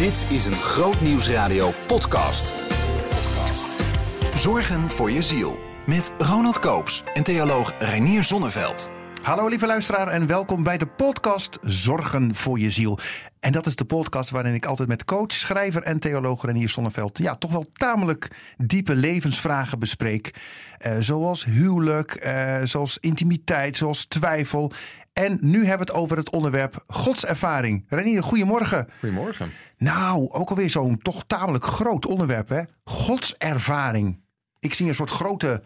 Dit is een Groot Nieuwsradio podcast. Zorgen voor je ziel. Met Ronald Koops en theoloog Reinier Zonneveld. Hallo lieve luisteraar en welkom bij de podcast Zorgen voor je ziel. En dat is de podcast waarin ik altijd met coach, schrijver en theoloog Renier Sonneveld... ja, toch wel tamelijk diepe levensvragen bespreek. Eh, zoals huwelijk, eh, zoals intimiteit, zoals twijfel. En nu hebben we het over het onderwerp godservaring. Renier, goedemorgen. Goedemorgen. Nou, ook alweer zo'n toch tamelijk groot onderwerp, hè? Godservaring. Ik zie een soort grote,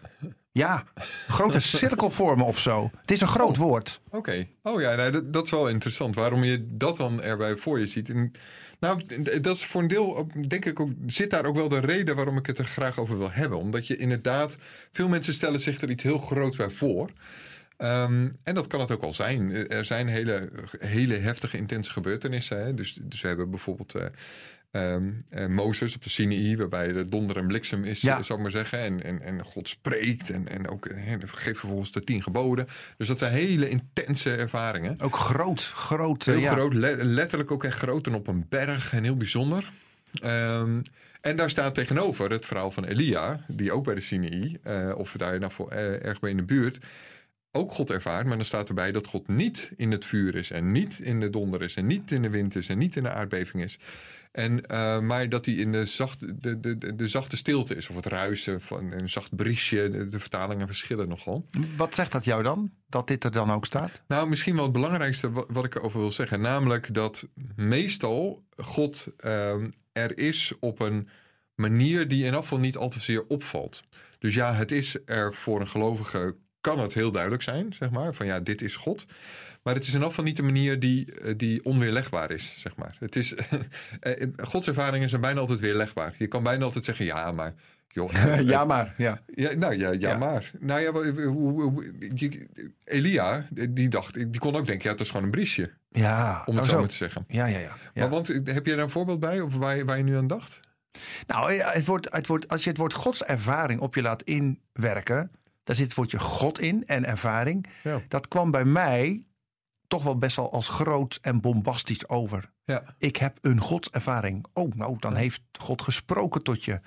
ja, grote cirkel vormen of zo. Het is een groot woord. Oké. Oh ja, dat, dat is wel interessant. Waarom je dat dan erbij voor je ziet. En, nou, dat is voor een deel, denk ik ook, zit daar ook wel de reden waarom ik het er graag over wil hebben. Omdat je inderdaad, veel mensen stellen zich er iets heel groots bij voor. Ehm, en dat kan het ook wel zijn. Eh, Er zijn hele, hele heftige, intense gebeurtenissen. Hè? Dus, dus we hebben bijvoorbeeld eh, Mozes op de Sinaï, waarbij de donder en bliksem is, Ja. zou ik maar zeggen. En, en, en God spreekt en, en ook geeft vervolgens de tien geboden. Dus dat zijn hele intense ervaringen. Ook groot, groot. Heel ja. groot, le- letterlijk ook echt groot en op een berg en heel bijzonder. Ehm, en daar staat tegenover het verhaal van Elia, die ook bij de Sinaï, eh, of daar nou voor, erg bij in de buurt, ook God ervaart. Maar dan staat erbij dat God niet in het vuur is en niet in de donder is en niet in de wind is en niet in de aardbeving is. En, eh, maar dat hij in de, zacht, de, de, de, zachte stilte is, of het ruisen van een zacht briesje. De, de vertalingen verschillen nogal. Wat zegt dat jou dan? Dat dit er dan ook staat? Nou, misschien wel het belangrijkste wa- wat ik erover wil zeggen. Namelijk dat meestal God ehm, er is op een manier die in afval niet al te zeer opvalt. Dus ja, het is er voor een gelovige, kan het heel duidelijk zijn, zeg maar. Van ja, dit is God. Maar het is in afval geval niet de manier die, eh, die onweerlegbaar is, zeg maar. Het is, eh, Gods ervaringen zijn bijna altijd weerlegbaar. Je kan bijna altijd zeggen, ja, maar... Joh, het- ja, maar. Ja. ja, nou ja, ja, Ja. maar. Nou ja, Elia, die dacht, die kon ook denken, ja, het is gewoon een briesje, Ja, om het oh, zo maar te zeggen. Ja, ja, ja. ja. Maar want, heb jij daar een voorbeeld bij, of waar, je- waar je nu aan dacht? Nou, het woord, het woord, als je het woord godservaring op je laat inwerken, daar zit het woordje God in en ervaring. Ja. Dat kwam bij mij toch wel best wel als groot en bombastisch over. Ja, Ik heb een godservaring. Oh, nou, dan heeft God gesproken tot je.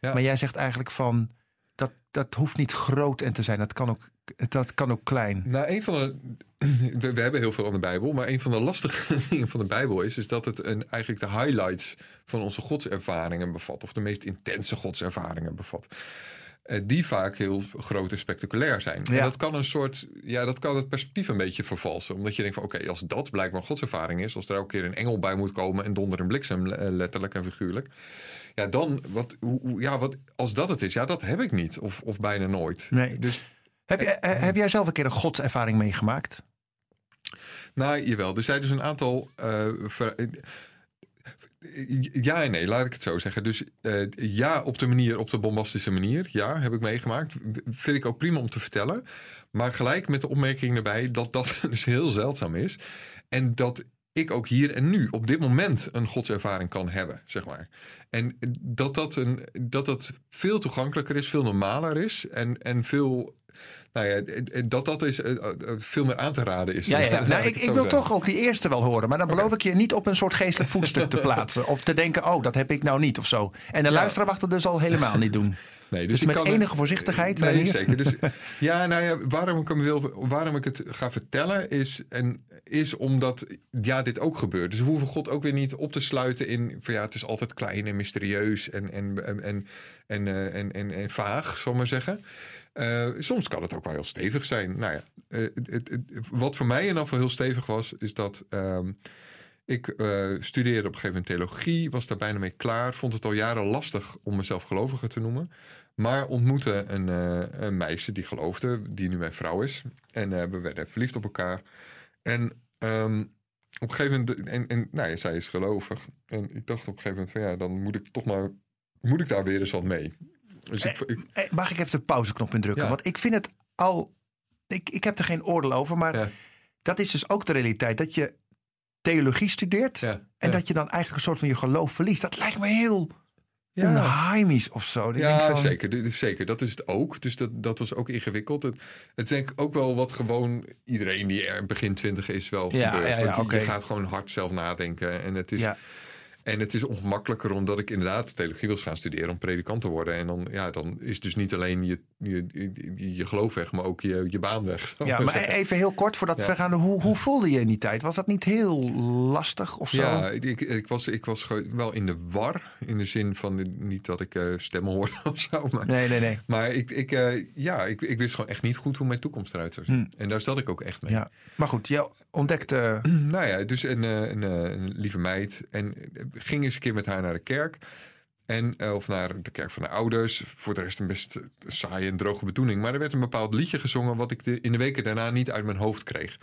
Maar jij zegt eigenlijk van, dat, dat hoeft niet groot en te zijn. Dat kan ook, dat kan ook klein. nou, een van de. We, we hebben heel veel aan de Bijbel, maar een van de lastige dingen van de Bijbel is, is dat het een, eigenlijk de highlights van onze godservaringen bevat, of de meest intense godservaringen bevat. Eh, die vaak heel groot en spectaculair zijn. En Ja. dat kan een soort, ja, dat kan het perspectief een beetje vervalsen. Omdat je denkt van, oké, als dat blijkbaar godservaring is, als er elke keer een engel bij moet komen en donder en bliksem, eh, letterlijk en figuurlijk. Ja, dan, wat, hoe, ja, wat, als dat het is, ja, dat heb ik niet. Of, of bijna nooit. Nee. Dus Heb, je, eh, heb jij zelf een keer een godservaring meegemaakt? Nou, jawel. Er zijn dus een aantal. ver- ja en nee, laat ik het zo zeggen. Dus eh, ja, op de manier, op de bombastische manier. Ja, heb ik meegemaakt. Vind ik ook prima om te vertellen. Maar gelijk met de opmerking erbij dat dat dus heel zeldzaam is. En dat ik ook hier en nu, op dit moment, een godservaring kan hebben, zeg maar. En dat dat, een, dat dat veel toegankelijker is, veel normaler is. En, en veel. Nou ja, dat dat is eh, eh, veel meer aan te raden is. Ja, ja, Nou, ik, ik wil toch ook die eerste wel horen. Maar dan beloof ik je niet op een soort geestelijk voetstuk te plaatsen. Of te denken, oh, dat heb ik nou niet of zo. En de Ja. luisteraar mag dat dus al helemaal niet doen. Nee, Dus ik met kan enige voorzichtigheid, Nee, zeker. Dus, ja, nou ja, waarom ik, hem wil, waarom ik het ga vertellen is, en, is omdat ja, dit ook gebeurt. Dus we hoeven God ook weer niet op te sluiten in van ja, het is altijd klein en mysterieus en, en, en, en, en, eh, en, en, en vaag, zal ik maar zeggen. Eh, soms kan het ook wel heel stevig zijn. Nou ja, eh, het, het, wat voor mij in geval heel stevig was, is dat ehm, ik studeerde op een gegeven moment theologie, was daar bijna mee klaar, vond het al jaren lastig om mezelf gelovige te noemen. Maar ontmoette een, een meisje die geloofde, die nu mijn vrouw is. En we werden verliefd op elkaar. En ehm, op een gegeven moment, en, en nou ja, zij is gelovig. En ik dacht op een gegeven moment van ja, dan moet ik toch maar, moet ik daar weer eens wat mee. Dus ik, ik- Eh, Mag ik even de pauzeknop indrukken? Ja. Want ik vind het al... Ik, ik heb er geen oordeel over, maar Ja. dat is dus ook de realiteit. Dat je theologie studeert ja, en dat je dan eigenlijk een soort van je geloof verliest. Dat lijkt me heel Ja. onheimisch of zo. Ja, van, zeker, zeker. Dat is het ook. Dus dat, dat was ook ingewikkeld. Het, het is denk ik ook wel wat gewoon iedereen die er begin twintig is wel Ja, gebeurt. Want je, oké. je gaat gewoon hard zelf nadenken. En het is... En het is ongemakkelijker omdat ik inderdaad theologie wil gaan studeren om predikant te worden. En dan, ja, dan is dus niet alleen je, je, je, je geloof weg, maar ook je, je baan weg. Ja, maar even heel kort voordat Ja. we gaan. Hoe, hoe voelde je in die tijd? Was dat niet heel lastig of zo? Ja, ik, ik, was, ik was gewoon wel in de war. In de zin van, eh, niet dat ik eh, stemmen hoorde of zo. Maar, Nee, nee, nee. maar ik, ik, eh, ja, ik, ik wist gewoon echt niet goed hoe mijn toekomst eruit zou zien. En daar zat ik ook echt mee. Ja. Maar goed, je ontdekte. Nou ja, dus een, een, een lieve meid. En ging eens een keer met haar naar de kerk. En, eh, of naar de kerk van de ouders. Voor de rest een best saaie en droge bedoeling. Maar er werd een bepaald liedje gezongen... wat ik de, in de weken daarna niet uit mijn hoofd kreeg.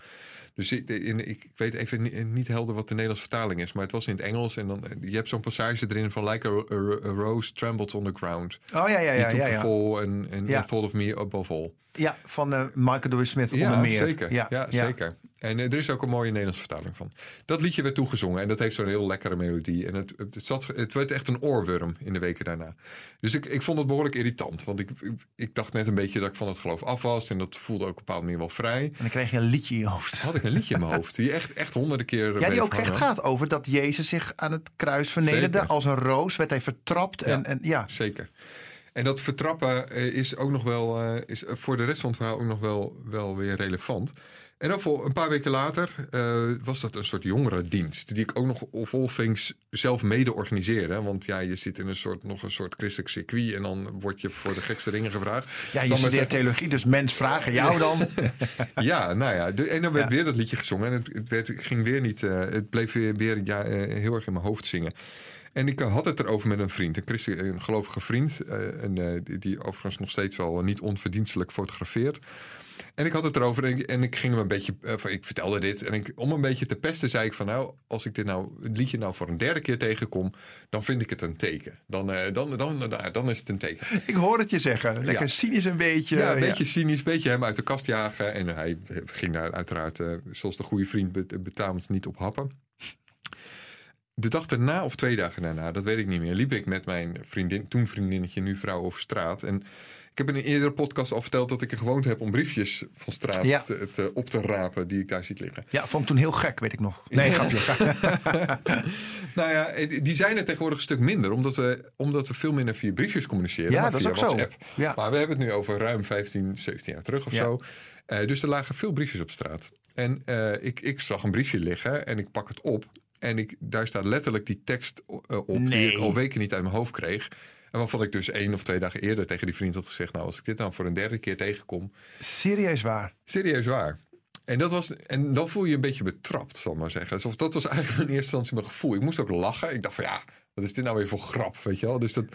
Dus ik, in, ik weet even ni- niet helder wat de Nederlandse vertaling is. Maar het was in het Engels. En dan, eh, je hebt zo'n passage erin van... Like a, a- a rose trembles on the ground. Oh ja, ja, ja. Ja, ja. fall and, and Ja. fall of me above all. Ja van eh, Michael Dewey Smith onder Ja, meer. zeker. Ja, zeker. En eh, er is ook een mooie Nederlandse vertaling van. Dat liedje werd toegezongen en dat heeft zo'n heel lekkere melodie. En het, het, zat, het werd echt een oorworm in de weken daarna. Dus ik, ik vond het behoorlijk irritant. Want ik, ik, ik dacht net een beetje dat ik van het geloof af was. En dat voelde ook op een bepaalde manier wel vrij. En dan kreeg je een liedje in je hoofd. Had ik een liedje in mijn hoofd. Die echt, echt honderden keer... Ja, die ook echt gaat over dat Jezus zich aan het kruis vernederde. Zeker. Als een roos werd hij vertrapt. En, Ja. en, ja. Zeker. En dat vertrappen eh, is ook nog wel, eh, is voor de rest van het verhaal ook nog wel, wel weer relevant. En dan vol, een paar weken later eh, was dat een soort jongerendienst. Die ik ook nog of all things zelf mede organiseerde. Want ja, je zit in een soort, nog een soort christelijk circuit. En dan word je voor de gekste dingen gevraagd. ja, je Dan studeert zeggen- theologie, dus mens vragen jou dan. ja, nou ja. de- en dan werd Ja. weer dat liedje gezongen. En het, werd, het ging weer niet. eh, het bleef weer, weer ja, eh, heel erg in mijn hoofd zingen. En ik had het erover met een vriend, een, christen, een gelovige vriend. eh, en, eh, die, overigens nog steeds wel niet onverdienstelijk fotografeert. En ik had het erover en ik, en ik ging hem een beetje. eh, ik vertelde dit. En ik, om een beetje te pesten, zei ik van nou, als ik dit nou, het liedje nou voor een derde keer tegenkom, dan vind ik het een teken. Dan, dan, dan, dan, dan is het een teken. Ik hoor het je zeggen. Lekker Ja. cynisch een beetje. Ja, een beetje cynisch, een beetje hem uit de kast jagen. En hij ging daar uiteraard, zoals de goede vriend be- betaamt, niet op happen. De dag daarna of twee dagen daarna, dat weet ik niet meer, liep ik met mijn vriendin, toen vriendinnetje, nu vrouw over straat. En ik heb in een eerdere podcast al verteld dat ik een gewoonte heb om briefjes van straat Ja. te, te- op te rapen die ik daar ziet liggen. Ja, vond ik toen heel gek, weet ik nog. Nee, grapje. Nou ja, die zijn er tegenwoordig een stuk minder, omdat we, omdat we veel minder via briefjes communiceren. Ja, maar dat is via ook zo. WhatsApp. Ja. Maar we hebben het nu over ruim 15, 17 jaar terug of zo. Eh, dus er lagen veel briefjes op straat. En eh, ik, ik zag een briefje liggen en ik pak het op. En ik, daar staat letterlijk die tekst eh, op die ik al weken niet uit mijn hoofd kreeg. En waarvan ik dus één of twee dagen eerder tegen die vriend had gezegd... nou, als ik dit nou voor een derde keer tegenkom... Serieus waar. Serieus waar. En, dat was, en dan voel je je een beetje betrapt, zal ik maar zeggen. Alsof dat was eigenlijk in eerste instantie mijn gevoel. Ik moest ook lachen. Ik dacht van ja, wat is dit nou weer voor grap, weet je wel? Dus dat...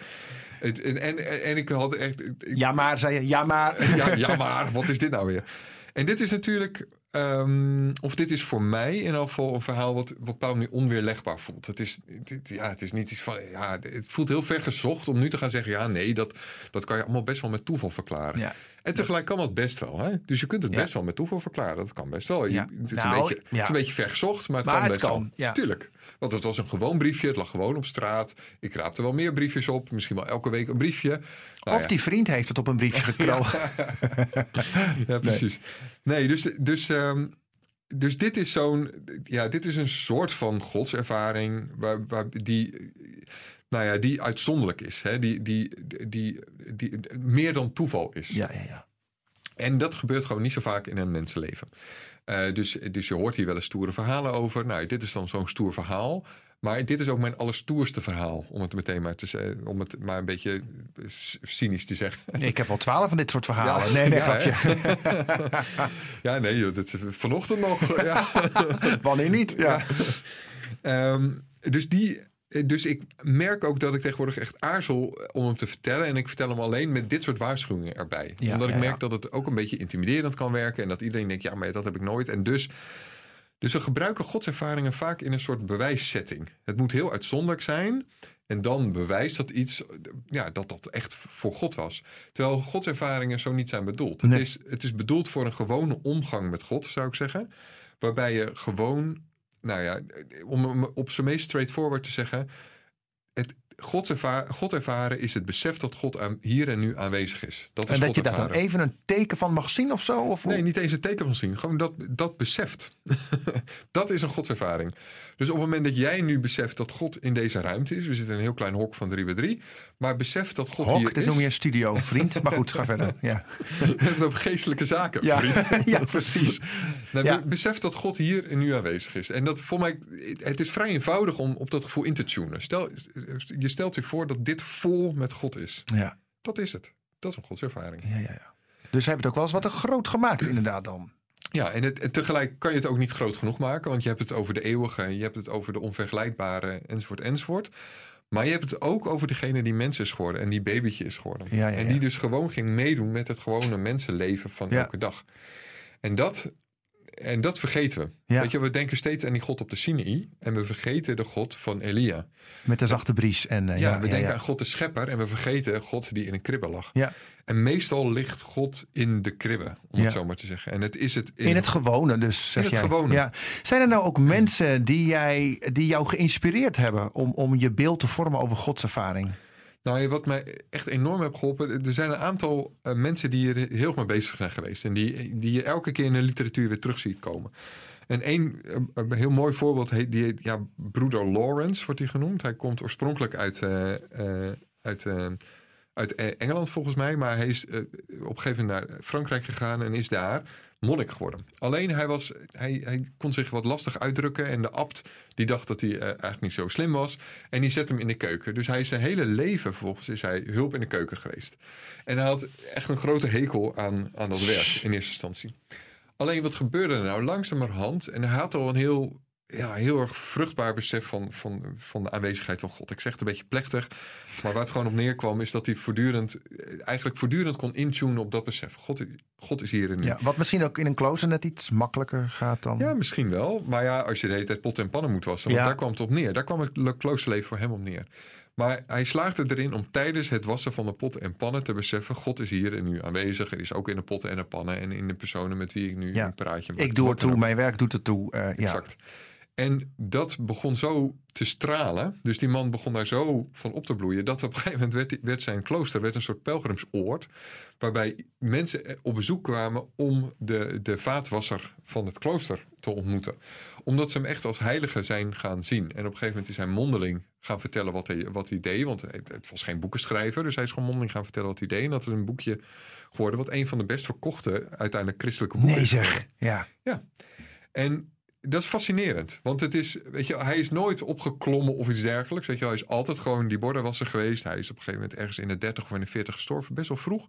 Het, en, en, en ik had echt... ik- Ja, maar, zei je. Ja, maar. ja, ja, maar wat is dit nou weer? En dit is natuurlijk, ehm, of dit is voor mij in elk geval een verhaal wat op een bepaalde manier onweerlegbaar voelt. Het is, ja, het is niet van, ja, het voelt heel ver gezocht om nu te gaan zeggen, ja, nee, dat, dat kan je allemaal best wel met toeval verklaren. Ja. En tegelijk kan dat best wel. Hè? Dus je kunt het Ja. best wel met toeval verklaren. Dat kan best wel. Je- Ja. het, is Nou, een beetje, het is een beetje ver gezocht, maar het Maar kan het best kan, wel. ja. Tuurlijk. Want het was een gewoon briefje. Het lag gewoon op straat. Ik raapte wel meer briefjes op. Misschien wel elke week een briefje. Nou Of die vriend heeft het op een briefje gekrogen. Ja, precies. Nee, dus, dus, ehm, dus dit is zo'n. Ja, dit is een soort van godservaring. Waar, waar die. Nou ja, die uitzonderlijk is. Hè? Die, die, die, die, meer dan toeval is. Ja, ja, ja. En dat gebeurt gewoon niet zo vaak in een mensenleven. Eh, dus, dus je hoort hier wel eens stoere verhalen over. Nou, dit is dan zo'n stoer verhaal. Maar dit is ook mijn allerstoerste verhaal. Om het meteen maar, te, zeggen- om het maar een beetje cynisch te zeggen. Ik heb wel twaalf van dit soort verhalen. Ja, nee, nee, ja, grapje. Ja, nee, dat is vanochtend nog. Ja. Wanneer niet? Ja. Ehm, dus, die, dus ik merk ook dat ik tegenwoordig echt aarzel om hem te vertellen. En ik vertel hem alleen met dit soort waarschuwingen erbij. Ja, Omdat ik ja, merk ja. dat het ook een beetje intimiderend kan werken. En dat iedereen denkt, ja, maar dat heb ik nooit. En dus, dus we gebruiken godservaringen vaak in een soort bewijssetting. Het moet heel uitzonderlijk zijn. En dan bewijst dat iets, ja, dat dat echt voor God was. Terwijl godservaringen zo niet zijn bedoeld. Nee. Het, is, het is bedoeld voor een gewone omgang met God, zou ik zeggen. Waarbij je gewoon, nou ja, om op zijn meest straightforward te zeggen. Het, God, erva- God ervaren is het besef dat God aan, hier en nu aanwezig is. Dat is En dat God je daar dan even een teken van mag zien of zo? Of? Nee, niet eens een teken van zien. Gewoon dat, dat beseft. dat is een godservaring. Dus op het moment dat jij nu beseft dat God in deze ruimte is. We zitten in een heel klein hok van 3 bij 3. Maar besef dat God Hok, hier dit is. noem je een studio, vriend. Maar goed, ga verder. Ja, het over geestelijke zaken. ja. vriend. ja precies. Nou, Ja. Besef dat God hier en nu aanwezig is. En dat voor mij, het is vrij eenvoudig om op dat gevoel in te tunen. Stel, je stelt je voor dat dit vol met God is. Ja. Dat is het. Dat is een godservaring. Ja, ja, ja. Dus hij heeft het ook wel eens wat te groot gemaakt, inderdaad dan. Ja, en, het, en tegelijk kan je het ook niet groot genoeg maken. Want je hebt het over de eeuwige, je hebt het over de onvergelijkbare, enzovoort, enzovoort. Maar je hebt het ook over degene die mens is geworden en die babytje is geworden. Ja, ja, en die dus gewoon ging meedoen met het gewone mensenleven van elke dag. En dat, en dat vergeten we. Ja. Weet je, we denken steeds aan die God op de Sinaï. En we vergeten de God van Elia. Met de zachte bries. En, eh, Ja, ja, we ja, denken aan God de schepper. En we vergeten God die in een kribbe lag. Ja. En meestal ligt God in de kribbe, om het zo maar te zeggen. En het is het In het gewone dus, zeg het jij. gewone. Ja. Zijn er nou ook mensen die, jij, die jou geïnspireerd hebben... om, om je beeld te vormen over godservaring? Nou, wat mij echt enorm heeft geholpen. Er zijn een aantal eh, mensen die hier heel erg mee bezig zijn geweest. En die, die je elke keer in de literatuur weer terug ziet komen. En één eh, een heel mooi voorbeeld, heet, die heet, ja, broeder Lawrence wordt hij genoemd. Hij komt oorspronkelijk uit, eh, uit, uit eh, Engeland volgens mij. Maar hij is eh, op een gegeven moment naar Frankrijk gegaan en is daar monnik geworden. Alleen hij, was, hij, hij kon zich wat lastig uitdrukken. En de abt die dacht dat hij eh, eigenlijk niet zo slim was. En die zet hem in de keuken. Dus hij is zijn hele leven vervolgens is hij hulp in de keuken geweest. En hij had echt een grote hekel aan, aan dat werk in eerste instantie. Alleen wat gebeurde er nou? Langzamerhand, en hij had al een heel, ja, heel erg vruchtbaar besef van, van, van de aanwezigheid van God. Ik zeg het een beetje plechtig, maar waar het gewoon op neerkwam is dat hij voortdurend, eh, eigenlijk voortdurend kon intunen op dat besef. God, God is hier en nu. Ja, wat misschien ook in een klooster net iets makkelijker gaat dan... Ja, misschien wel. Maar ja, als je de hele tijd pot en pannen moet wassen. Want Ja. daar kwam het op neer. Daar kwam het le- kloosterleven voor hem op neer. Maar hij slaagde erin om tijdens het wassen van de potten en pannen te beseffen... God is hier en nu aanwezig. Er is ook in de potten en de pannen en in de personen met wie ik nu Ja. een praatje maak. Ik doe het toe, mijn werk doet het toe. eh, ja. En dat begon zo te stralen. Dus die man begon daar zo van op te bloeien. Dat op een gegeven moment werd, werd zijn klooster werd een soort pelgrimsoord. Waarbij mensen op bezoek kwamen om de, de vaatwasser van het klooster te ontmoeten. Omdat ze hem echt als heilige zijn gaan zien. En op een gegeven moment is hij mondeling gaan vertellen wat hij, wat hij deed. Want het, het was geen boekenschrijver. Dus hij is gewoon mondeling gaan vertellen wat hij deed. En dat is een boekje geworden. Wat een van de best verkochte uiteindelijk christelijke boeken Nee zeg, ja. En dat is fascinerend. Want het is, weet je, hij is nooit opgeklommen of iets dergelijks. Weet je, hij is altijd gewoon die bordenwasser geweest. Hij is op een gegeven moment ergens in de 30 of in de 40 gestorven, best wel vroeg.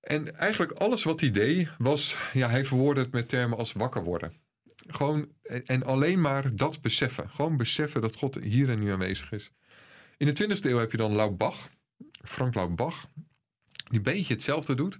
En eigenlijk alles wat hij deed was, ja, hij verwoordde het met termen als wakker worden. Gewoon, en alleen maar dat beseffen. Gewoon beseffen dat God hier en nu aanwezig is. In de 20e eeuw heb je dan Lau Bach, Frank Lau Bach, die een beetje hetzelfde doet.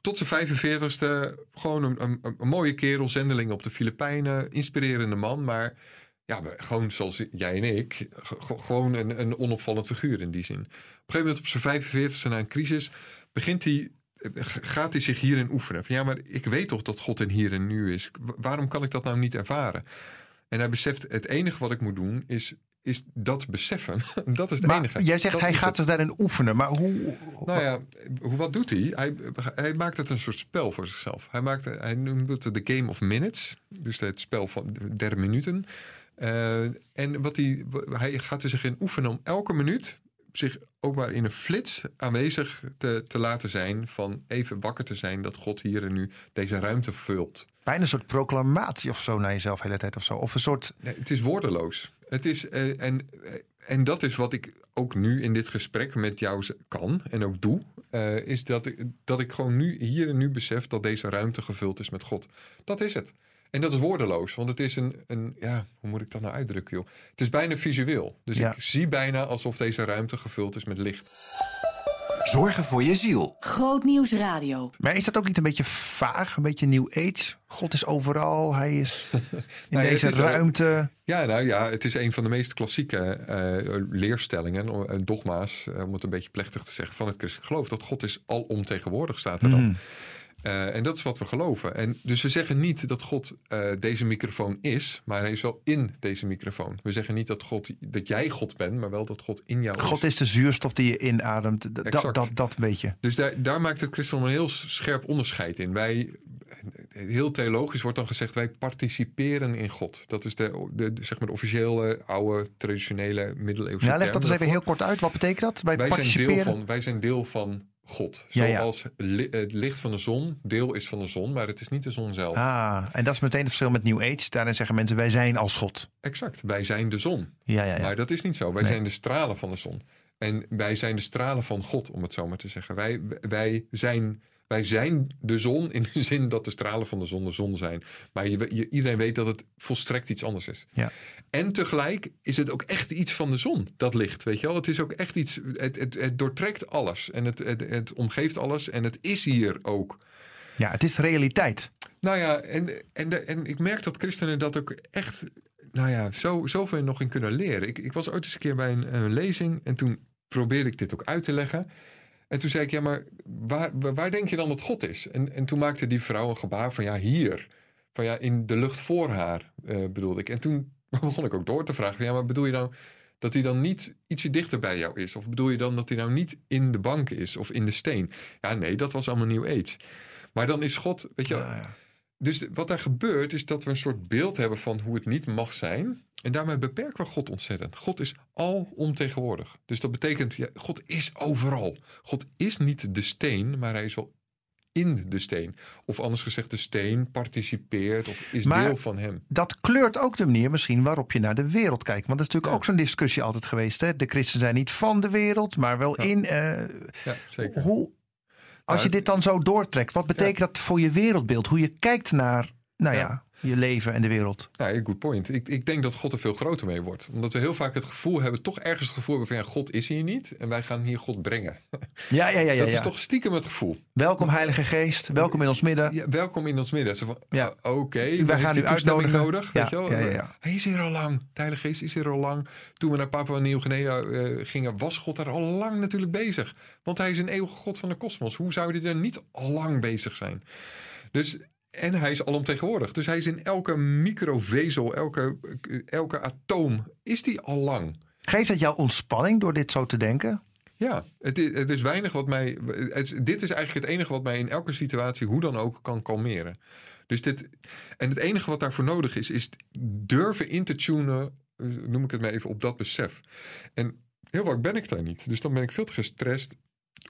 Tot zijn 45ste gewoon een, een, een mooie kerel, zendeling op de Filipijnen, inspirerende man, maar ja, gewoon zoals jij en ik, ge- gewoon een, een onopvallend figuur in die zin. Op een gegeven moment op zijn 45ste na een crisis begint hij, eh, gaat hij zich hierin oefenen. Van ja, maar ik weet toch dat God in hier en nu is. Wa- Waarom kan ik dat nou niet ervaren? En hij beseft, het enige wat ik moet doen is, is dat beseffen. dat is het Maar enige. jij zegt Dat hij gaat zich daarin oefenen. Maar hoe... Nou ja, hoe- wat doet hij? hij? Hij maakt het een soort spel voor zichzelf. Hij, maakt, hij noemt het de Game of Minutes. Dus het spel van de derde minuten. Eh, en wat hij, hij gaat er zich in oefenen om elke minuut zich ook maar in een flits aanwezig te, te laten zijn. Van even wakker te zijn dat God hier en nu deze ruimte vult. Bijna een soort proclamatie of zo naar jezelf de hele tijd of zo. Of een soort... Nee, het is woordeloos. Het is, eh, en, eh, en dat is wat ik ook nu in dit gesprek met jou kan en ook doe. eh, is dat ik, dat ik gewoon nu hier en nu besef dat deze ruimte gevuld is met God. Dat is het. En dat is woordeloos, want het is een, een ja, hoe moet ik dat nou uitdrukken, joh? Het is bijna visueel. Dus Ja. ik zie bijna alsof deze ruimte gevuld is met licht. Zorgen voor je ziel. Grootnieuws Radio. Maar is dat ook niet een beetje vaag? Een beetje New Age? God is overal. Hij is in Nou deze is, eh, ruimte. Ja, nou ja, het is een van de meest klassieke eh, leerstellingen, eh, dogma's, eh, om het een beetje plechtig te zeggen, van het christelijk geloof. Dat God is alomtegenwoordig, staat er dan. Mhm. Eh, en dat is wat we geloven. En dus we zeggen niet dat God eh, deze microfoon is, maar hij is wel in deze microfoon. We zeggen niet dat, God, dat jij God bent, maar wel dat God in jou is. God is de zuurstof die je inademt. Dat, Exact. dat, dat beetje. Dus daar, daar maakt het christendom een heel scherp onderscheid in. Wij, heel theologisch wordt dan gezegd, wij participeren in God. Dat is de, de, de- zeg maar de officiële, oude, traditionele, middeleeuwse Ja, leg dat eens even heel kort uit. Wat betekent dat? Bij Wij zijn, deel van, wij zijn deel van God. Ja, ja. Zoals li- het licht van de zon deel is van de zon, maar het is niet de zon zelf. Ah, en dat is meteen het verschil met New Age. Daarin zeggen mensen, wij zijn als God. Exact, wij zijn de zon. Ja, ja, ja. Maar dat is niet zo. Wij Nee. zijn de stralen van de zon. En wij zijn de stralen van God, om het zo maar te zeggen. Wij, wij, zijn, wij zijn de zon in de zin dat de stralen van de zon de zon zijn. Maar je, je- iedereen weet dat het volstrekt iets anders is. Ja. En tegelijk is het ook echt iets van de zon, dat licht. Weet je wel? Het is ook echt iets. Het, het, het doortrekt alles. En het, het, het omgeeft alles. En het is hier ook. ja, het is realiteit. Nou ja, en, en, en ik merk dat christenen dat ook echt, nou ja, zo, zoveel nog in kunnen leren. Ik, ik was ooit eens een keer bij een, een lezing en toen probeerde ik dit ook uit te leggen. En toen zei ik, ja, maar waar, waar denk je dan dat God is? En, en toen maakte die vrouw een gebaar van, ja, hier. Van ja, in de lucht voor haar, eh, bedoelde ik. En toen begon ik ook door te vragen, van, ja, maar bedoel je nou dat hij dan niet ietsje dichter bij jou is? Of bedoel je dan dat hij nou niet in de bank is of in de steen? Ja, nee, dat was allemaal New Age. Maar dan is God, weet je, wel, Ja, ja. dus wat daar gebeurt is dat we een soort beeld hebben van hoe het niet mag zijn. En daarmee beperken we God ontzettend. God is alomtegenwoordig. Dus dat betekent, ja, God is overal. God is niet de steen, maar hij is wel in de steen. Of anders gezegd, de steen participeert of is Maar- deel van hem. Dat kleurt ook de manier misschien waarop je naar de wereld kijkt. Want dat is natuurlijk Ja. ook zo'n discussie altijd geweest. Hè? De christenen zijn niet van de wereld, maar wel Ja. in. eh, Ja, zeker. hoe, als je het- dit dan zo doortrekt, wat betekent dat voor je wereldbeeld? Hoe je kijkt naar nou ja. Ja. je leven en de wereld. Nou, good point. Ik, ik denk dat God er veel groter mee wordt. Omdat we heel vaak het gevoel hebben, toch ergens het gevoel hebben van ja, God is hier niet. En wij gaan hier God brengen. Ja, ja, ja. ja, dat ja. is toch stiekem het gevoel. Welkom Heilige Geest, welkom in ons midden. Ja, welkom in ons midden. Zo van, Ja. ah, Oké, Wij heeft gaan hij u toestemming uitnodigen. nodig. Ja, Weet je wel? ja, ja, ja. Hij is hier al lang. De Heilige Geest is hier al lang. Toen we naar Papua Nieuw-Guinea eh, gingen, was God daar al lang natuurlijk bezig. Want hij is een eeuwige God van de kosmos. Hoe zou hij er niet al lang bezig zijn? Dus, en hij is alomtegenwoordig. Dus hij is in elke microvezel, elke, elke atoom, is die al lang. Geeft het jou ontspanning door dit zo te denken? Ja, het is, het is weinig wat mij. Het, dit is eigenlijk het enige wat mij in elke situatie, hoe dan ook, kan kalmeren. Dus dit. En het enige wat daarvoor nodig is, is durven in te tunen, eh, noem ik het maar even, op dat besef. En heel vaak ben ik daar niet. Dus dan ben ik veel te gestrest.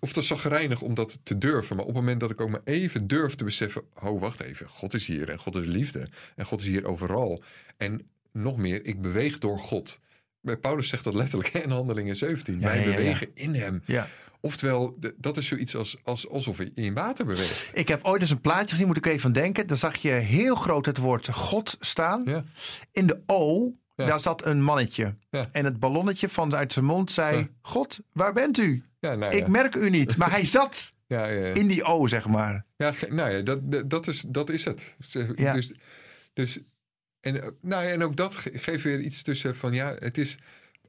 Of te zagrijnig om dat te durven. Maar op het moment dat ik ook maar even durf te beseffen. Oh, wacht even. God is hier en God is liefde. En God is hier overal. En nog meer, ik beweeg door God. Bij Paulus zegt dat letterlijk in Handelingen 17. Ja, Wij ja, ja, ja. bewegen in hem. Ja. Oftewel, dat is zoiets als, als, alsof je in water beweegt. Ik heb ooit eens een plaatje gezien, moet ik even denken. Daar zag je heel groot het woord God staan. In de O, Ja. daar zat een mannetje. Ja. En het ballonnetje van uit zijn mond zei... Ja. God, waar bent u? Ja, nou Ik merk u niet. Maar hij zat ja, ja, ja. in die O, zeg maar. Ja, nou ja, dat, dat, is, dat is het. Ze- Ja. Dus, dus, en, eh, nou ja, en ook dat ge- geeft weer iets tussen van ja, het is.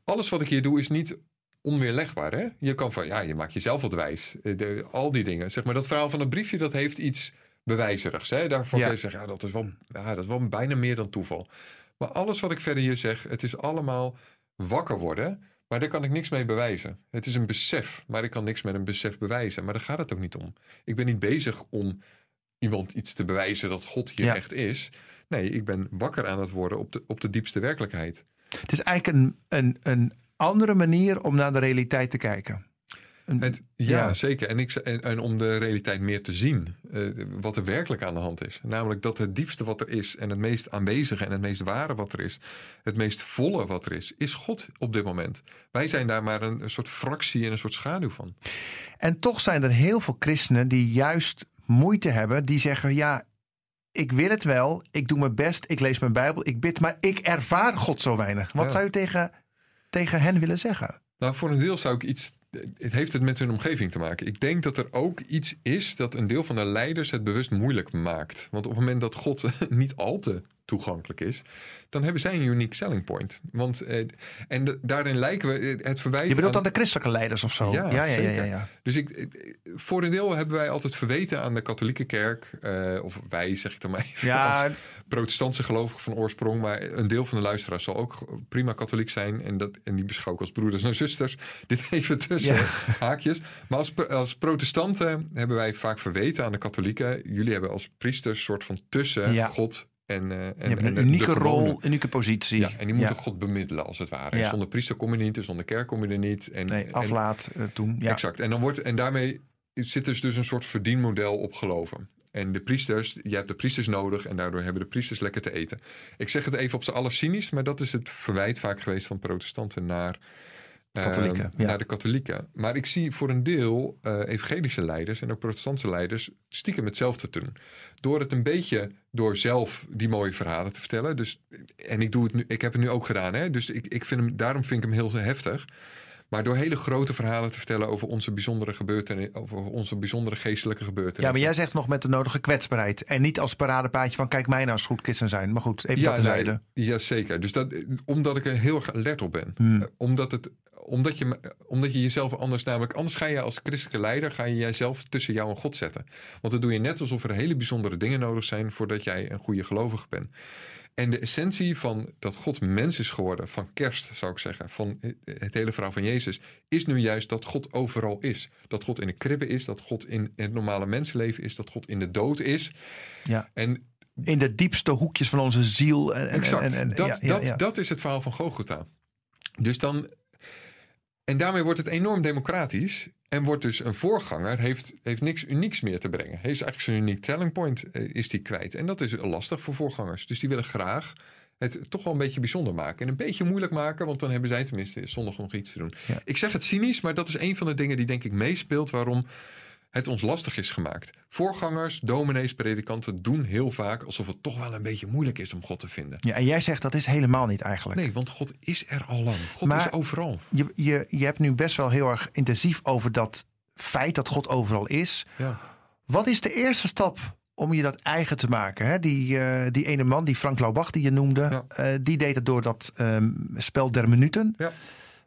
Alles wat ik hier doe is niet onweerlegbaar. Hè? Je kan van ja, je maakt jezelf wat wijs. Eh, De, al die dingen. Zeg maar, dat verhaal van het briefje, dat heeft iets bewijzerigs. Hè? Kun je zeggen, ja, dat is, wel, ja, dat is wel bijna meer dan toeval. Maar alles wat ik verder hier zeg, het is allemaal wakker worden. Maar daar kan ik niks mee bewijzen. Het is een besef, maar ik kan niks met een besef bewijzen. Maar daar gaat het ook niet om. Ik ben niet bezig om iemand iets te bewijzen dat God hier Ja. echt is. Nee, ik ben wakker aan het worden op de, op de diepste werkelijkheid. Het is eigenlijk een, een, een andere manier om naar de realiteit te kijken. Het, ja, Ja. zeker. En, ik, en, en om de realiteit meer te zien. eh, wat er werkelijk aan de hand is. Namelijk dat het diepste wat er is. En het meest aanwezige en het meest ware wat er is. Het meest volle wat er is. Is God op dit moment. Wij zijn daar maar een, een soort fractie en een soort schaduw van. En toch zijn er heel veel christenen die juist moeite hebben. Die zeggen, ja, ik wil het wel. Ik doe mijn best. Ik lees mijn Bijbel. Ik bid. Maar ik ervaar God zo weinig. Wat Ja. zou je tegen, tegen hen willen zeggen? Nou, voor een deel zou ik iets. Het heeft het met hun omgeving te maken. Ik denk dat er ook iets is dat een deel van de leiders het bewust moeilijk maakt. Want op het moment dat God niet al te toegankelijk is, dan hebben zij een unique selling point. Want eh, en de- daarin lijken we eh, het verwijt. Je bedoelt aan- dan de christelijke leiders of zo? Ja, ja, ja. Dus ik, ik- voor een deel hebben wij altijd verweten aan de katholieke kerk, eh, of wij zeg ik dan maar even, Ja, als protestantse gelovigen van oorsprong, maar een deel van de luisteraars zal ook prima katholiek zijn en, dat, en die beschouw ik als broeders en zusters. Dit even tussen Ja. haakjes. Maar als, als protestanten hebben wij vaak verweten aan de katholieken, jullie hebben als priesters soort van tussen Ja. God en, eh en, je hebt en een unieke rol, unieke positie. Ja, en die moeten Ja. God bemiddelen als het ware. Ja. En zonder priester kom je niet, en zonder kerk kom je er niet. En, Nee, en- aflaat eh, toen. Ja. Exact. En, dan wordt, en daarmee zit dus, dus een soort verdienmodel op geloven. En de priesters, je hebt de priesters nodig en daardoor hebben de priesters lekker te eten. Ik zeg het even op z'n aller cynisch, maar dat is het verwijt vaak geweest van protestanten naar, eh, Katholieken, ja. naar de katholieken. Maar ik zie voor een deel eh, evangelische leiders en ook protestantse leiders stiekem hetzelfde te doen. Door het een beetje door zelf die mooie verhalen te vertellen. Dus, en ik, doe het nu, ik heb het nu ook gedaan, hè? dus ik, ik vind hem, daarom vind ik hem heel heftig. Maar door hele grote verhalen te vertellen over onze bijzondere gebeurtenissen, over onze bijzondere geestelijke gebeurtenissen. Ja, maar jij zegt nog met de nodige kwetsbaarheid. En niet als paradepaadje van kijk mij nou eens goed christen zijn. Maar goed, even dat nee, ja, zeker. Dus dat, omdat ik er heel erg alert op ben. Hmm. Eh, Omdat, het, omdat, je, omdat je jezelf anders namelijk... Anders ga je als christelijke leider... ga je jijzelf tussen jou en God zetten. Want dan doe je net alsof er hele bijzondere dingen nodig zijn... voordat jij een goede gelovige bent. En de essentie van dat God mens is geworden... van kerst, zou ik zeggen... van het hele verhaal van Jezus... is nu juist dat God overal is. Dat God in de kribbe is. Dat God in het normale mensenleven is. Dat God in de dood is. Ja. En In de diepste hoekjes van onze ziel. En, en, Exact. En, en, dat, ja, ja, dat, ja. dat is het verhaal van Golgotha. Dus dan. En daarmee wordt het enorm democratisch. En wordt dus een voorganger, heeft, heeft niks unieks meer te brengen. Hij is eigenlijk zijn unique telling point eh, is die kwijt. En dat is lastig voor voorgangers. Dus die willen graag het toch wel een beetje bijzonder maken. En een beetje moeilijk maken, want dan hebben zij tenminste zondag nog iets te doen. Ja. Ik zeg het cynisch, maar dat is een van de dingen die denk ik meespeelt waarom het ons lastig is gemaakt. Voorgangers, dominees, predikanten doen heel vaak alsof het toch wel een beetje moeilijk is om God te vinden. Ja, en jij zegt dat is helemaal niet eigenlijk. Nee, want God is er al lang. God Maar- is overal. Je, je, je hebt nu best wel heel erg intensief over dat feit dat God overal is. Ja. Wat is de eerste stap om je dat eigen te maken? Hè? Die, eh, die ene man, die Frank Laubach die je noemde, Ja. eh, die deed het door dat ehm, spel der minuten. Ja.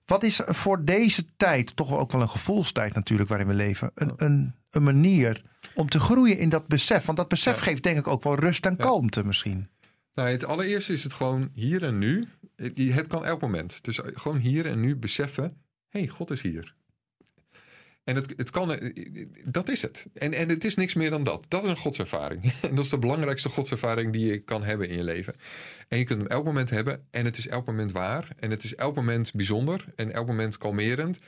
Wat is voor deze tijd, toch ook wel een gevoelstijd natuurlijk waarin we leven, een, een, een manier om te groeien in dat besef? Want dat besef Ja. geeft denk ik ook wel rust en Ja. kalmte misschien. Nou, het allereerste is het gewoon hier en nu. Het, het kan elk moment. Dus gewoon hier en nu beseffen: hé, hey, God is hier. En het, het kan, dat is het. En, en het is niks meer dan dat. Dat is een godservaring. En dat is de belangrijkste godservaring die je kan hebben in je leven. En je kunt hem elk moment hebben. En het is elk moment waar. En het is elk moment bijzonder. En elk moment kalmerend.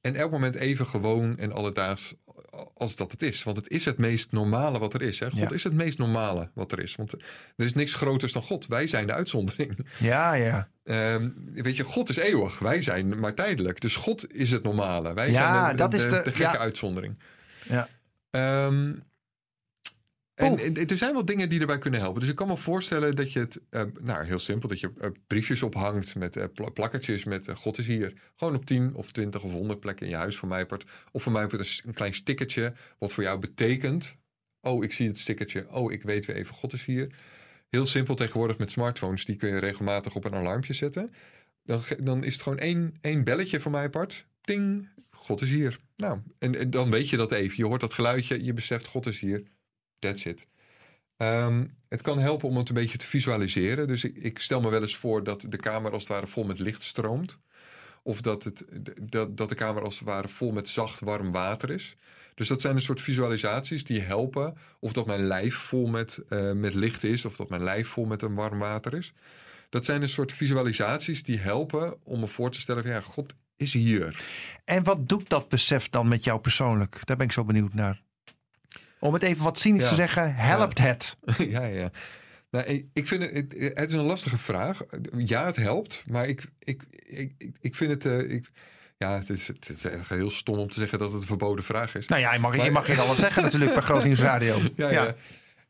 En elk moment even gewoon en alledaags als dat het is. Want het is het meest normale wat er is. Hè? God Ja. is het meest normale wat er is. Want er is niks groters dan God. Wij zijn de uitzondering. Ja, ja. Ehm, weet je, God is eeuwig. Wij zijn maar tijdelijk. Dus God is het normale. Wij Ja, zijn de, dat de, is de- de gekke ja. uitzondering. Ja. Ehm, en, er zijn wel dingen die erbij kunnen helpen. Dus ik kan me voorstellen dat je het, eh, nou heel simpel, dat je eh, briefjes ophangt met pla- plakkertjes met God is hier. Gewoon op 10 of 20 of 100 plekken in je huis voor mij part. Of voor mij part een klein stickertje wat voor jou betekent. Oh, ik zie het stickertje. Oh, ik weet weer even, God is hier. Heel simpel tegenwoordig met smartphones. Die kun je regelmatig op een alarmpje zetten. Dan, dan is het gewoon één, één belletje voor mij apart. Ting, God is hier. Nou, en, en dan weet je dat even. Je hoort dat geluidje, je beseft God is hier. That's it. Ehm, het kan helpen om het een beetje te visualiseren. Dus ik, ik stel me wel eens voor dat de kamer als het ware vol met licht stroomt. Of dat, het, dat, dat de kamer als het ware vol met zacht warm water is. Dus dat zijn een soort visualisaties die helpen. Of dat mijn lijf vol met, eh, met licht is. Of dat mijn lijf vol met een warm water is. Dat zijn een soort visualisaties die helpen om me voor te stellen van ja, God is hier. En wat doet dat besef dan met jou persoonlijk? Daar ben ik zo benieuwd naar. Om het even wat cynisch Ja. te zeggen, helpt het? ja, ja. Nou, ik- vind het, het, is een lastige vraag. Ja, het helpt, maar ik, ik, ik, ik- ik vind het, eh, ik, ja, het is, het is echt heel stom om te zeggen dat het een verboden vraag is. Nou ja, je mag, je Maar- mag je wel zeggen natuurlijk bij Groot Nieuws Radio. ja, ja.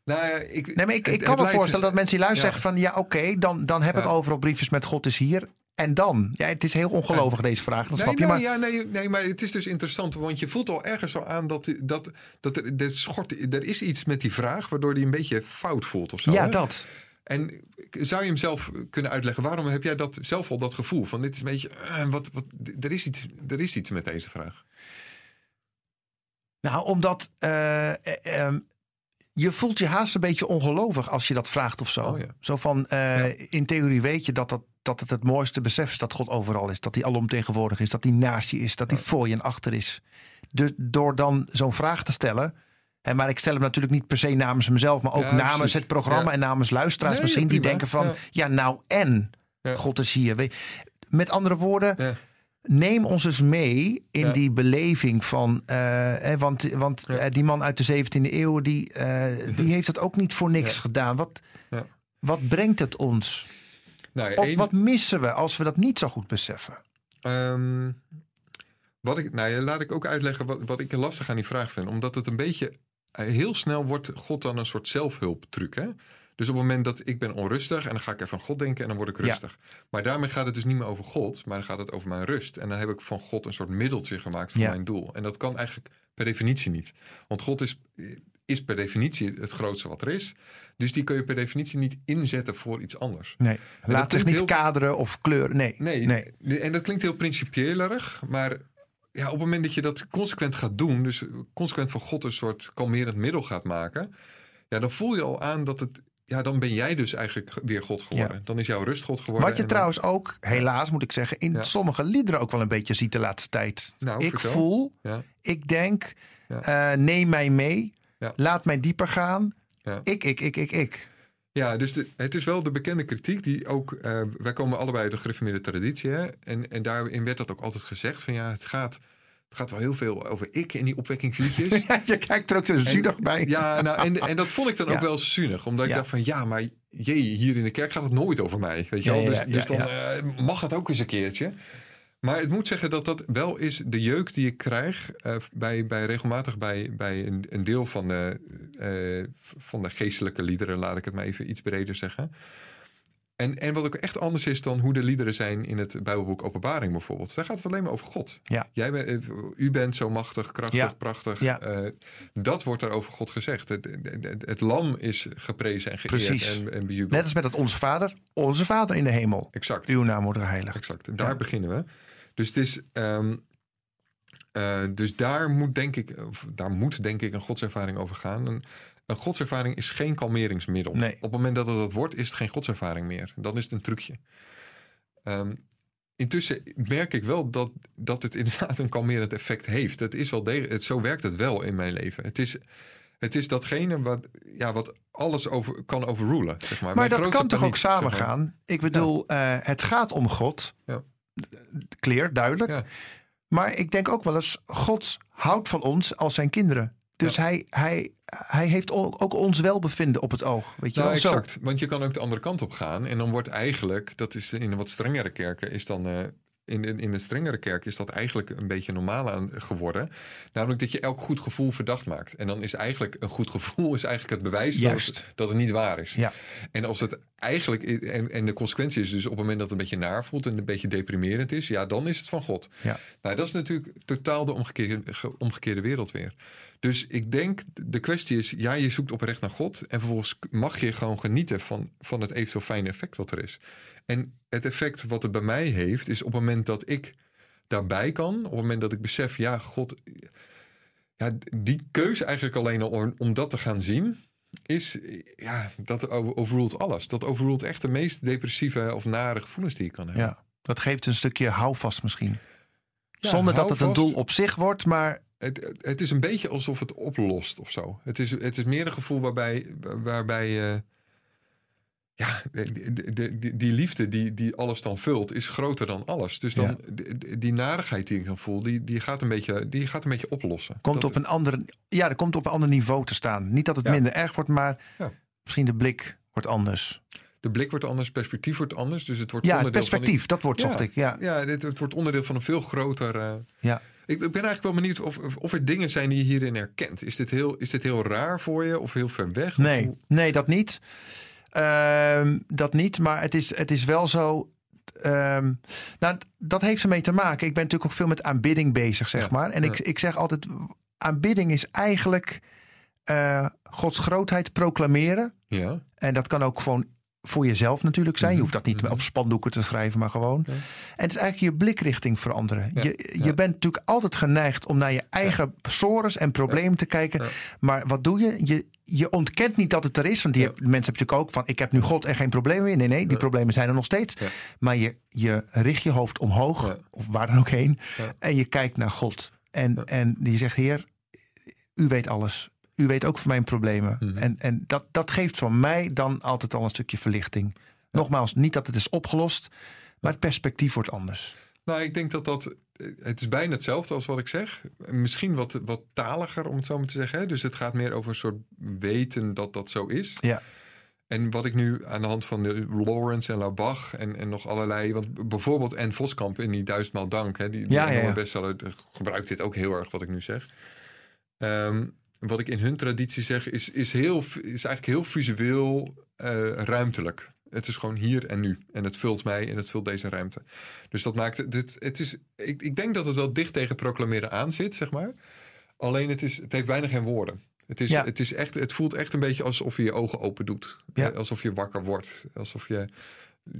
Nou ja, ik, Nee, maar ik, het- ik kan het me voorstellen dat mensen die luisteren Ja. zeggen van... ja, oké, dan, dan heb ik overal briefjes met God is hier. En dan? Ja, het is heel ongelovig deze vraag, dat Nee, snap je. Maar ja, nee, nee, maar het is dus interessant, want je voelt al ergens zo aan dat, dat, dat er, er, schort, er is iets met die vraag waardoor die een beetje fout voelt of zo. ja, hè? dat. En zou je hem zelf kunnen uitleggen? Waarom heb jij dat zelf al dat gevoel van dit is een beetje, eh, wat, wat, er, is iets, er is iets met deze vraag? Nou, omdat eh, eh, ehm, je voelt je haast een beetje ongelovig als je dat vraagt of zo. Oh ja. Zo van, in theorie weet je dat, dat, dat het het mooiste besef is dat God overal is. Dat hij alomtegenwoordig is, dat hij naast je is, dat hij voor je en achter is. Dus door dan zo'n vraag te stellen... En maar ik stel hem natuurlijk niet per se namens mezelf, maar ook Ja, namens precies. het programma en namens luisteraars Nee, misschien die denken van, Ja. nou en. God is hier. Met andere woorden, neem ons eens mee in Ja. die beleving van. eh, hè, want want Ja. eh, die man uit de 17e eeuw, die, eh, die heeft het ook niet voor niks Ja. gedaan. Wat, wat brengt het ons? Nou, Of wat missen we als we dat niet zo goed beseffen? Ehm, wat ik, nou ja, laat ik ook uitleggen wat, wat ik lastig aan die vraag vind. Omdat het een beetje, heel snel wordt God dan een soort zelfhulptruc. Hè? Dus op het moment dat ik ben onrustig en dan ga ik even aan God denken en dan word ik Ja. rustig. Maar daarmee gaat het dus niet meer over God, maar dan gaat het over mijn rust. En dan heb ik van God een soort middeltje gemaakt voor Ja. mijn doel. En dat kan eigenlijk per definitie niet. Want God is, is per definitie het grootste wat er is. Dus die kun je per definitie niet inzetten voor iets anders. Nee, laat zich niet heel- kaderen of kleuren. Nee, Nee, nee. en dat klinkt heel principiëlerig, maar ja, op het moment dat je dat consequent gaat doen, dus consequent van God een soort kalmerend middel gaat maken, ja, dan voel je al aan dat het, ja, dan ben jij dus eigenlijk weer God geworden. Dan is jouw rust God geworden. Wat je dan- trouwens ook, helaas moet ik zeggen, in Ja. sommige liederen ook wel een beetje ziet de laatste tijd. Nou, ik vertel. voel, Ja, ik denk, eh, neem mij mee, laat mij dieper gaan. Ik, ik, ik, ik, ik. Ja dus de- het is wel de bekende kritiek die ook, eh, wij komen allebei uit de gereformeerde traditie, hè? En, en daarin werd dat ook altijd gezegd van ja, het gaat, het gaat wel heel veel over ik in die opwekkingsliedjes. Ja, je kijkt er ook zo zuinig bij. Ja, nou, en, en dat vond ik dan Ja. ook wel zuinig. Omdat ik dacht van, ja, maar jee, hier in de kerk gaat het nooit over mij. Weet je wel? Dus, dus dan eh, mag het ook eens een keertje. Maar het moet zeggen dat dat wel is de jeuk die ik krijg... eh, bij, bij regelmatig bij, bij een, een deel van de, eh, van de geestelijke liederen... laat ik het maar even iets breder zeggen... En, en wat ook echt anders is dan hoe de liederen zijn in het Bijbelboek Openbaring bijvoorbeeld. Daar gaat het alleen maar over God. Ja. Jij bent, eh, u bent zo machtig, krachtig, Ja. prachtig. Ja. Dat wordt er over God gezegd. Het, het, lam is geprezen en geëerd Precies. en, en bejubeld. Net als met het Onze Vader, Onze Vader in de hemel. Exact. Uw naam wordt geheiligd. Exact. Daar beginnen we. Dus het is. ehm, eh, dus daar moet denk ik, daar moet denk ik een godservaring over gaan. Een, een godservaring is geen kalmeringsmiddel. Nee. Op het moment dat het dat wordt, is het geen godservaring meer. Dan is het een trucje. Ehm, intussen merk ik wel dat, dat het inderdaad een kalmerend effect heeft. Het is wel degelijk, het, zo werkt het wel in mijn leven. Het is, het is datgene wat, ja, wat alles over, kan overrulen. Zeg maar Maar Mijn dat kan toch ook paniek, zeg samen maar. gaan? Ik bedoel, eh, het gaat om God. Ja. Clear, duidelijk. Ja. Maar ik denk ook wel eens, God houdt van ons als zijn kinderen. Dus hij, hij, hij heeft ook ons welbevinden op het oog. Weet je Nou, wel? Zo. exact. Want je kan ook de andere kant op gaan. En dan wordt eigenlijk, dat is in wat strengere kerken, is dan. eh, in, de, in de strengere kerk is dat eigenlijk een beetje normaal aan geworden. Namelijk dat je elk goed gevoel verdacht maakt. En dan is eigenlijk een goed gevoel is eigenlijk het bewijs dat het, dat het niet waar is. Ja. En als het eigenlijk. En, en de consequentie is dus op het moment dat het een beetje naar voelt en een beetje deprimerend is, ja, dan is het van God. Ja. Nou, dat is natuurlijk totaal de omgekeerde, ge- omgekeerde wereld weer. Dus ik denk, de kwestie is, ja, je zoekt oprecht naar God. En vervolgens mag je gewoon genieten van, van het eventueel fijne effect wat er is. En het effect wat het bij mij heeft, is op het moment dat ik daarbij kan, op het moment dat ik besef, ja, God, ja, die keuze eigenlijk alleen al om, om dat te gaan zien, is, ja, dat over- overruled alles. Dat overruled echt de meest depressieve of nare gevoelens die je kan hebben. Ja, dat geeft een stukje houvast misschien. Ja, Zonder dat het een doel op zich wordt, maar Het, het is een beetje alsof het oplost of zo. Het is, het is meer een gevoel waarbij, waarbij eh, ja, de, de, de- die, liefde die, die alles dan vult, is groter dan alles. Dus dan die narigheid die ik dan voel, die, die, gaat, een beetje, die gaat een beetje oplossen. komt Dat- op een ander, ja, dat komt op een ander niveau te staan. Niet dat het Ja. minder erg wordt, maar Ja. misschien de blik wordt anders. De blik wordt anders, perspectief wordt anders. Dus het wordt Ja, het onderdeel perspectief, dat wordt zocht ik. Ja. Van, ja, dit, het wordt onderdeel van een veel groter. eh, Ja. ik, ben eigenlijk wel benieuwd of, of- er dingen zijn die je hierin herkent. Is dit heel, is dit heel raar voor je of heel ver weg? Nee, nee, dat niet. Ehm, dat niet, maar het is, het is wel zo. ehm, nou, dat heeft ermee te maken. Ik ben natuurlijk ook veel met aanbidding bezig, zeg Ja, maar. En ik, ja. ik zeg altijd: aanbidding is eigenlijk eh, Gods grootheid proclameren. Ja, En dat kan ook gewoon voor jezelf natuurlijk zijn. Je Mhm, hoeft dat niet mhm. op spandoeken te schrijven, maar gewoon. Ja. En het is eigenlijk je blikrichting veranderen. Ja, Je, je ja. bent natuurlijk altijd geneigd om naar je eigen sores en problemen te kijken. Maar wat doe je? je? Je ontkent niet dat het er is. Want die Ja. heb- mensen hebben natuurlijk ook van... ik heb nu God en geen problemen meer. Nee, nee, die Ja. problemen zijn er nog steeds. Ja. Maar je, je richt je hoofd omhoog. Of waar dan ook heen. En je kijkt naar God. En, en die zegt, heer, u weet alles. U weet ook van mijn problemen. Mhm. En, en dat, dat geeft voor mij dan altijd al een stukje verlichting. Nogmaals, niet dat het is opgelost. Maar het perspectief wordt anders. Nou, ik denk dat dat. Het is bijna hetzelfde als wat ik zeg. Misschien wat, wat taliger, om het zo maar te zeggen. Dus het gaat meer over een soort weten dat dat zo is. Ja. En wat ik nu aan de hand van de Lawrence en Laubach en, en nog allerlei... Want bijvoorbeeld Anne Voskamp in die Duizendmaal Dank... Hè, die, die Ja, ja, bestseller, eh, gebruikt dit ook heel erg, wat ik nu zeg. Ehm, wat ik in hun traditie zeg, is, is, heel, is eigenlijk heel visueel eh, ruimtelijk. Het is gewoon hier en nu. En het vult mij en het vult deze ruimte. Dus dat maakt het. Het is, ik, ik denk dat het wel dicht tegen proclameren aan zit, zeg maar. Alleen het, is, het heeft bijna geen woorden. Het, is, Ja. het, is echt, het voelt echt een beetje alsof je je ogen open doet. Ja. Eh, Alsof je wakker wordt. Alsof je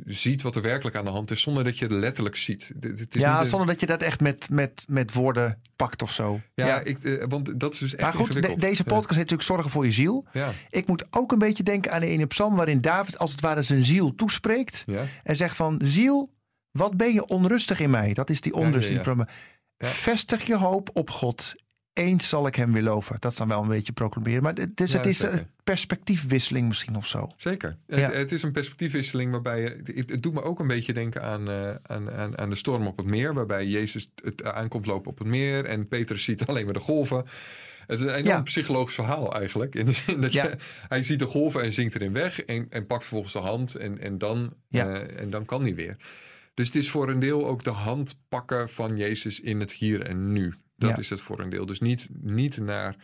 ziet wat er werkelijk aan de hand is, zonder dat je het letterlijk ziet. Het, is ja, niet een- zonder dat je dat echt met, met, met woorden pakt of zo. ja, Ik, eh, want dat is dus echt maar goed, de- deze podcast heet natuurlijk Zorgen voor je ziel. Ja, Ik moet ook een beetje denken aan de ene psalm... waarin David als het ware zijn ziel toespreekt. En zegt van, ziel, wat ben je onrustig in mij? Dat is die onrust. die. Vestig je hoop op God. Eens zal ik hem weer loven. Dat is dan wel een beetje proclameren. Maar het- dus Ja, het is zeker. een perspectiefwisseling misschien of zo. Zeker. Ja. Het, het is een perspectiefwisseling waarbij je. Het, het doet me ook een beetje denken aan, eh, aan, aan, aan de storm op het meer. Waarbij Jezus het aankomt lopen op het meer. En Petrus ziet alleen maar de golven. Het is een enorm Ja. psychologisch verhaal eigenlijk. In de zin dat je, hij ziet de golven en zinkt erin weg. En, en pakt vervolgens de hand. En, en, dan, eh, en dan kan hij weer. Dus het is voor een deel ook de hand pakken van Jezus in het hier en nu. Dat Ja. is het voor een deel. Dus niet, niet naar.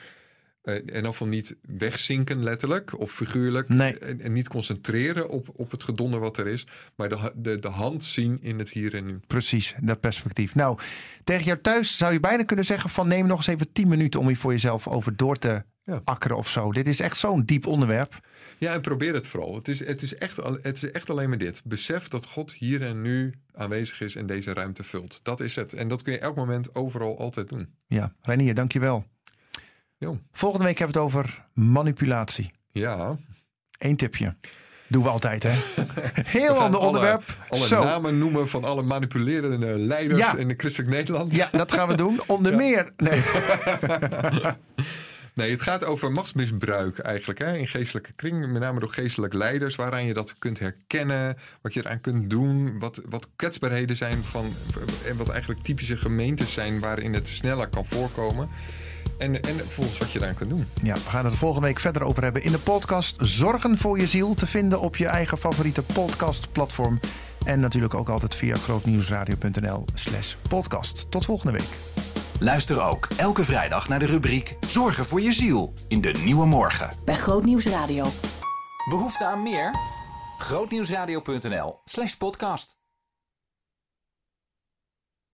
eh, en in ieder geval niet wegzinken letterlijk of figuurlijk. Nee. En, en niet concentreren op, op het gedonder wat er is. Maar de, de, de hand zien in het hier en nu. Precies, dat perspectief. Nou, tegen jou thuis zou je bijna kunnen zeggen van neem nog eens even 10 minuten om hier voor jezelf over door te Ja. akkeren of zo. Dit is echt zo'n diep onderwerp. Ja, en probeer het vooral. Het is, het, is echt, het is echt alleen maar dit. Besef dat God hier en nu aanwezig is en deze ruimte vult. Dat is het. En dat kun je elk moment overal altijd doen. Ja, Reinier, dankjewel. Jo. Volgende week hebben we het over manipulatie. Ja, Eén tipje. Doen we altijd, hè? Heel ander onderwerp. alle Zo. namen noemen van alle manipulerende leiders Ja. in de christelijk Nederland. Ja, dat gaan we doen. Onder meer. Nee. Nee, het gaat over machtsmisbruik eigenlijk hè, in geestelijke kringen, met name door geestelijke leiders, waaraan je dat kunt herkennen, wat je eraan kunt doen, wat, wat kwetsbaarheden zijn van, en wat eigenlijk typische gemeentes zijn waarin het sneller kan voorkomen. En, en volgens wat je eraan kunt doen. Ja, we gaan het volgende week verder over hebben in de podcast Zorgen voor je ziel. Te vinden op je eigen favoriete podcastplatform. En natuurlijk ook altijd via grootnieuwsradio.nl slash podcast. Tot volgende week. Luister ook elke vrijdag naar de rubriek Zorgen voor je ziel in de Nieuwe Morgen. Bij Grootnieuws Radio. Behoefte aan meer? Grootnieuwsradio.nl slash podcast.